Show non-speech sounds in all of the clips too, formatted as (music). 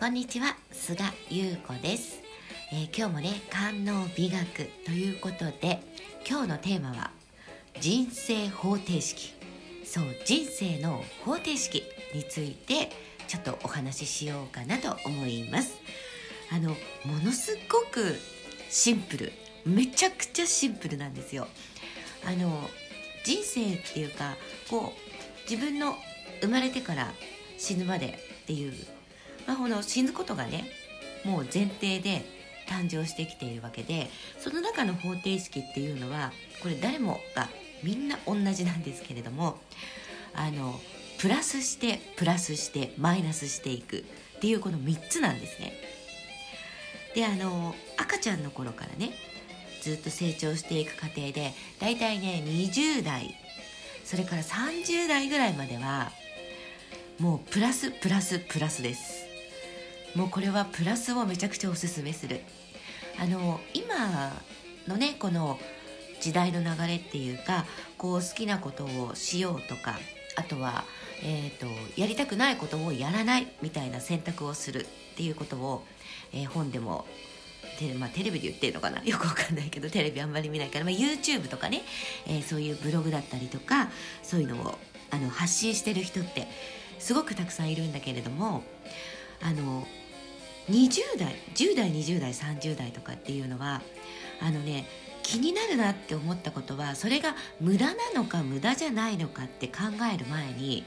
こんにちは菅優子です、えー今日もね官能美学ということで今日のテーマは人生方程式。そう人生の方程式についてちょっとお話ししようかなと思います。あのものすごくシンプルめちゃくちゃシンプルなんですよ。あの人生っていうかこう自分の生まれてから死ぬまでっていう、まあ、この死ぬことがねもう前提で誕生してきているわけでその中の方程式っていうのはこれ誰もがみんな同じなんですけれどもあのプラスしてプラスしてマイナスしていくっていうこの3つなんですね。であの赤ちゃんの頃からねずっと成長していく過程でだいたいね20代それから30代ぐらいまではもうプラスプラスプラスですもうこれはプラスをめちゃくちゃおすすめする。あの今のねこの時代の流れっていうかこう好きなことをしようとかあとは、えー、とやりたくないことをやらないみたいな選択をするっていうことを、えー本でもテ,、まあ、テレビで言ってるのかな？(laughs) よくわかんないけどテレビあんまり見ないから、まあ、YouTube とかね、えーそういうブログだったりとかそういうのをあの発信してる人ってすごくたくさんいるんだけれどもあの20代10代20代30代とかっていうのはあのね気になるなって思ったことはそれが無駄なのか無駄じゃないのかって考える前に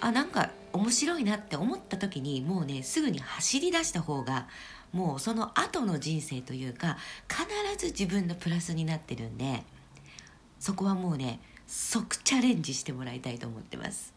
あなんか面白いなって思った時にもうねすぐに走り出した方がもうその後の人生というか必ず自分のプラスになってるんでそこはもうね即チャレンジしてもらいたいと思ってます。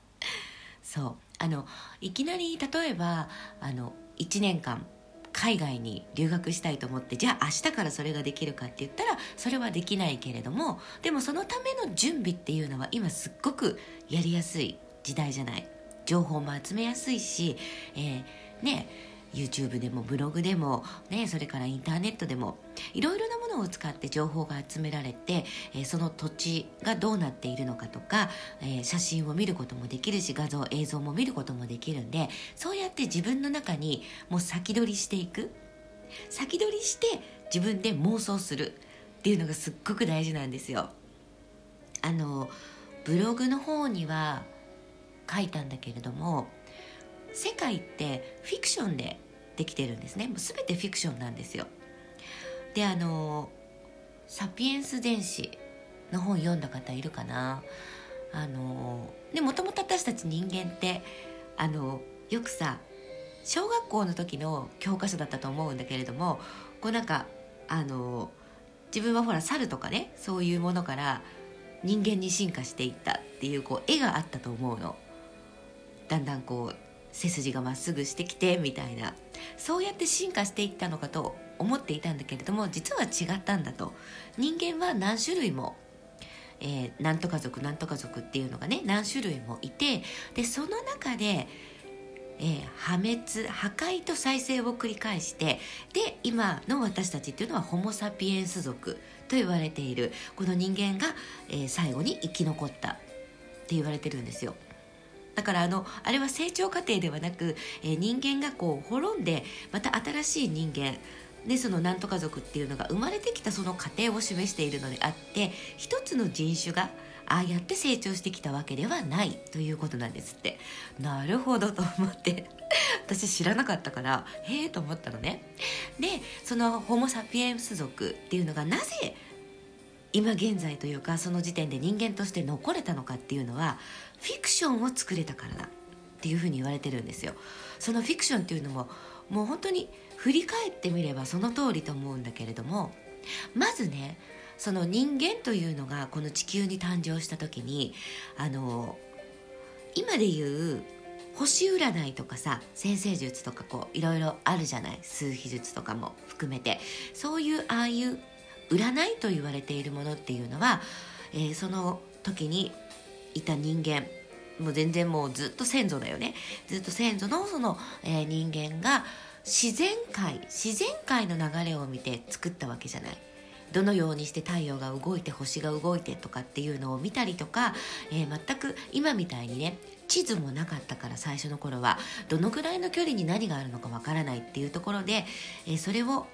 そう。あのいきなり例えばあの1年間海外に留学したいと思ってじゃあ明日からそれができるかって言ったらそれはできないけれどもでもそのための準備っていうのは今すっごくやりやすい時代じゃない。情報も集めやすいし、えーね YouTube でもブログでも、ね、それからインターネットでもいろいろなものを使って情報が集められて、えーその土地がどうなっているのかとか、えー写真を見ることもできるし画像映像も見ることもできるんでそうやって自分の中にもう先取りしていく。先取りして自分で妄想する。っていうのがすっごく大事なんですよ。あのブログの方には書いたんだけれども世界ってフィクションでできてるんですね。もう全てフィクションなんですよ。であの「サピエンス電子」の本読んだ方いるかな？あのでもともと私たち人間ってあのよくさ小学校の時の教科書だったと思うんだけれどもこうなんかあの自分はほら猿とかねそういうものから人間に進化していったっていうこう絵があったと思うの。だんだんこう背筋がまっすぐしてきてみたいなそうやって進化していったのかと思っていたんだけれども実は違ったんだと人間は何種類も、えーなんとか族なんとか族っていうのがね何種類もいてでその中で、えー破滅破壊と再生を繰り返してで今の私たちっていうのはホモ・サピエンス族と言われているこの人間が、えー最後に生き残ったって言われてるんですよ。だからあのあれは成長過程ではなく、えー人間がこう滅んでまた新しい人間でそのなんとか族っていうのが生まれてきたその過程を示しているのであって一つの人種がああやって成長してきたわけではないということなんですって。なるほどと思って。(laughs) 私知らなかったからへえと思ったのね。でそのホモ・サピエンス族っていうのがなぜ今現在というかその時点で人間として残れたのかっていうのはフィクションを作れたからだっていうふうに言われてるんですよ。そのフィクションっていうのももう本当に振り返ってみればその通りと思うんだけれどもまずねその人間というのがこの地球に誕生した時にあの今で言う星占いとかさ先生術とかこういろいろあるじゃない？数秘術とかも含めて。そういうああいう占いと言われているものっていうのは、えーその時にいた人間もう全然もうずっと先祖だよね。ずっと先祖のその、えー人間が自然界自然界の流れを見て作ったわけじゃない。どのようにして太陽が動いて星が動いてとかっていうのを見たりとか、えー全く今みたいにね地図もなかったから最初の頃はどのぐらいの距離に何があるのかわからないっていうところで、えー、それを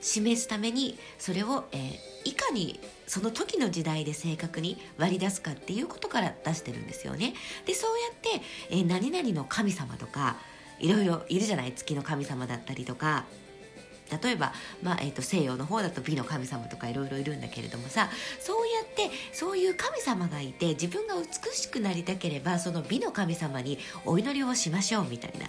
示すためにそれを、えー、いかにその時の時代で正確に割り出すかっていうことから出してるんですよね。でそうやって、えー、何々の神様とかいろいろいるじゃない？月の神様だったりとか例えば、まあえーと、西洋の方だと美の神様とかいろいろいるんだけれどもさそうやってそういう神様がいて自分が美しくなりたければその美の神様にお祈りをしましょうみたいな。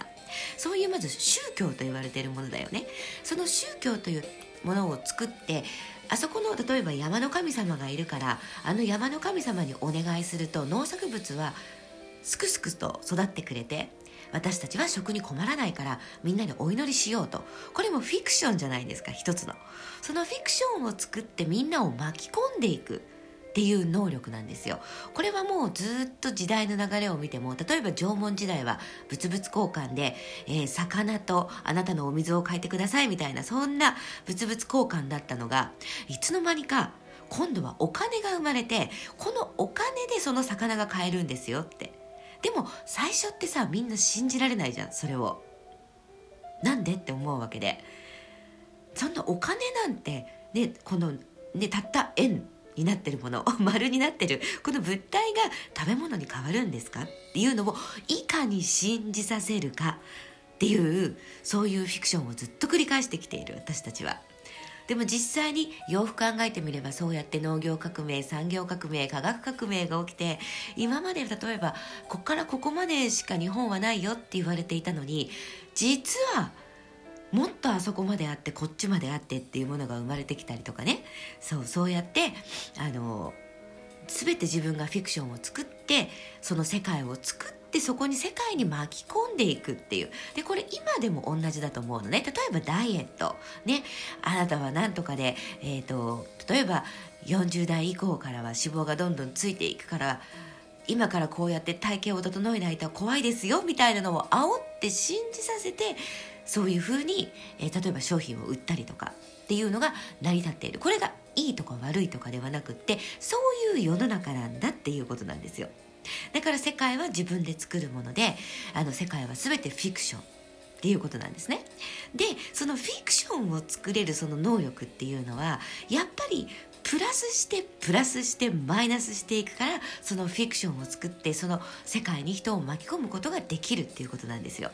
そういうまず宗教と言われているものだよね。その宗教というものを作ってあそこの例えば山の神様がいるからあの山の神様にお願いすると農作物はすくすくと育ってくれて私たちは食に困らないからみんなでお祈りしようと。これもフィクションじゃないですか一つの。そのフィクションを作ってみんなを巻き込んでいく。っていう能力なんですよ。これはもうずっと時代の流れを見ても例えば縄文時代は物々交換で、えー、魚とあなたのお水を変えてくださいみたいなそんな物々交換だったのがいつの間にか今度はお金が生まれてこのお金でその魚が買えるんですよって。でも最初ってさみんな信じられないじゃんそれを。なんでって思うわけで。そんなお金なんてねこのねたった円になってるもの (laughs) 丸になってるこの物体が食べ物に変わるんですか？っていうのをいかに信じさせるかっていうそういうフィクションをずっと繰り返してきている私たちは。でも実際によく考えてみればそうやって農業革命産業革命科学革命が起きて今まで例えばここからここまでしか日本はないよって言われていたのに実はもっとあそこまであってこっちまであってっていうものが生まれてきたりとかね。そうそうやってあの全て自分がフィクションを作ってその世界を作ってってそこに世界に巻き込んでいくっていう。でこれ今でも同じだと思うのね。例えばダイエット。ね。あなたは何とかで、えーと、例えば40代以降からは脂肪がどんどんついていくから今からこうやって体型を整えないと怖いですよみたいなのを煽って信じさせてそういうふうに、えー、例えば商品を売ったりとかっていうのが成り立っている。これがいいとか悪いとかではなくってそういう世の中なんだっていうことなんですよ。だから世界は自分で作るものであの世界は全てフィクションっていうことなんですね。でそのフィクションを作れるその能力っていうのはやっぱりプラスしてプラスしてマイナスしていくからそのフィクションを作ってその世界に人を巻き込むことができるっていうことなんですよ。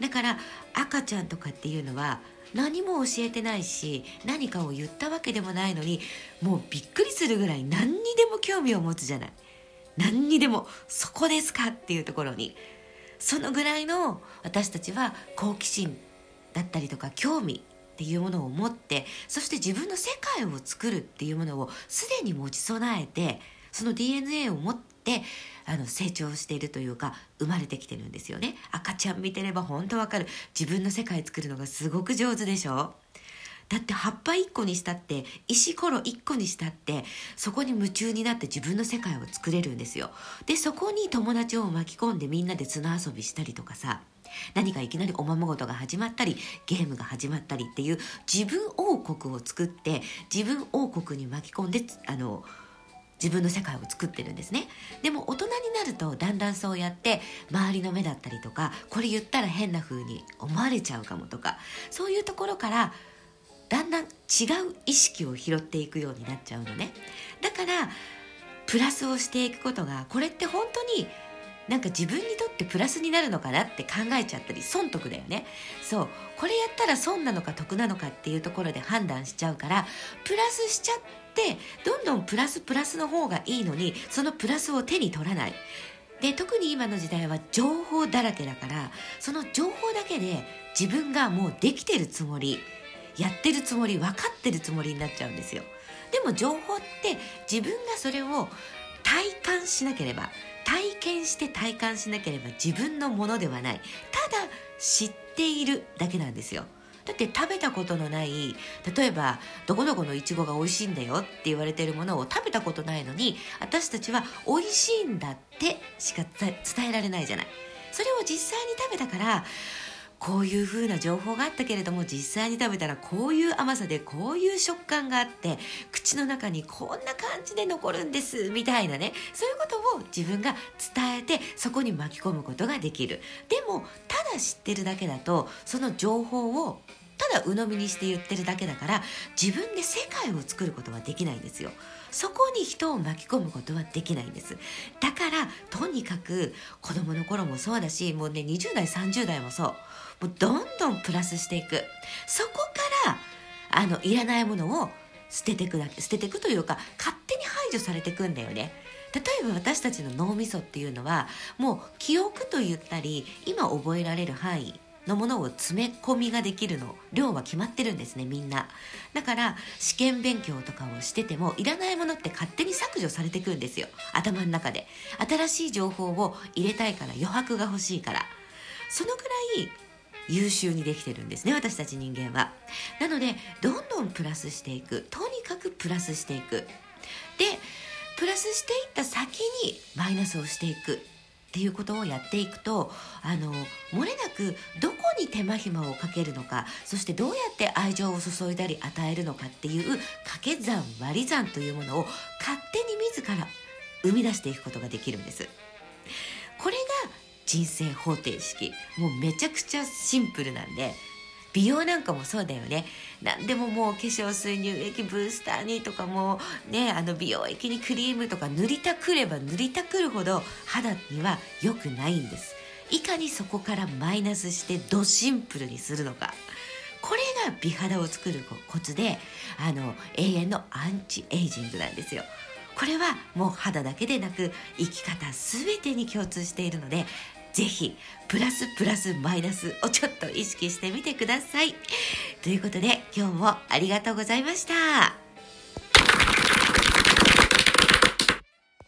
だから赤ちゃんとかっていうのは何も教えてないし何かを言ったわけでもないのにもうびっくりするぐらい何にでも興味を持つじゃない。何にでもそこですかっていうところにそのぐらいの私たちは好奇心だったりとか興味っていうものを持ってそして自分の世界を作るっていうものをすでに持ち備えてその DNA を持ってあの成長しているというか生まれてきてるんですよね。赤ちゃん見てれば本当わかる。自分の世界作るのがすごく上手でしょ？だって葉っぱ1個にしたって石ころ1個にしたってそこに夢中になって自分の世界を作れるんですよ。でそこに友達を巻き込んでみんなで砂遊びしたりとかさ何かいきなりおままごとが始まったりゲームが始まったりっていう自分王国を作って自分王国に巻き込んであの自分の世界を作ってるんですね。でも大人になるとだんだんそうやって周りの目だったりとかこれ言ったら変な風に思われちゃうかもとかそういうところからだんだん違う意識を拾っていくようになっちゃうのね。だからプラスをしていくことがこれって本当になんか自分にとってプラスになるのかなって考えちゃったり損得だよね。そう。これやったら損なのか得なのかっていうところで判断しちゃうからプラスしちゃってどんどんプラスプラスの方がいいのにそのプラスを手に取らない。で特に今の時代は情報だらけだからその情報だけで自分がもうできてるつもり。やってるつもり分かってるつもりになっちゃうんですよ。でも情報って自分がそれを体感しなければ体験して体感しなければ自分のものではない。ただ知っているだけなんですよ。だって食べたことのない例えばどこどこのいちごが美味しいんだよって言われてるものを食べたことないのに私たちは美味しいんだってしか伝えられないじゃない。それを実際に食べたからこういう風な情報があったけれども実際に食べたらこういう甘さでこういう食感があって口の中にこんな感じで残るんですみたいなねそういうことを自分が伝えてそこに巻き込むことができる。でもただ知ってるだけだとその情報をただ鵜呑みにして言ってるだけだから自分で世界を作ることはできないんですよ。そこに人を巻き込むことはできないんです。だからとにかく子供の頃もそうだしもうね20代30代もそう。もうどんどんプラスしていく。そこからあのいらないものを捨ててくだけ捨ててくというか勝手に排除されていくんだよね。例えば私たちの脳みそっていうのはもう記憶と言ったり今覚えられる範囲のものを詰め込みができるの。量は決まってるんですねみんな。だから試験勉強とかをしててもいらないものって勝手に削除されてくんですよ。頭の中で。新しい情報を入れたいから余白が欲しいから。そのぐらい優秀にできてるんですね私たち人間は。なのでどんどんプラスしていく。とにかくプラスしていく。でプラスしていった先にマイナスをしていく。っていうことをやっていくとあの漏れなくどこに手間暇をかけるのかそしてどうやって愛情を注いだり与えるのかっていう掛け算割り算というものを勝手に自ら生み出していくことができるんです。人生方程式。もうめちゃくちゃシンプルなんで。美容なんかもそうだよね。何でももう化粧水乳液ブースターにとかもうねあの美容液にクリームとか塗りたくれば塗りたくるほど肌には良くないんです。いかにそこからマイナスしてドシンプルにするのか。これが美肌を作るコツであの永遠のアンチエイジングなんですよ。これはもう肌だけでなく生き方全てに共通しているのでぜひプラスプラスマイナスをちょっと意識してみてください。ということで今日もありがとうございました。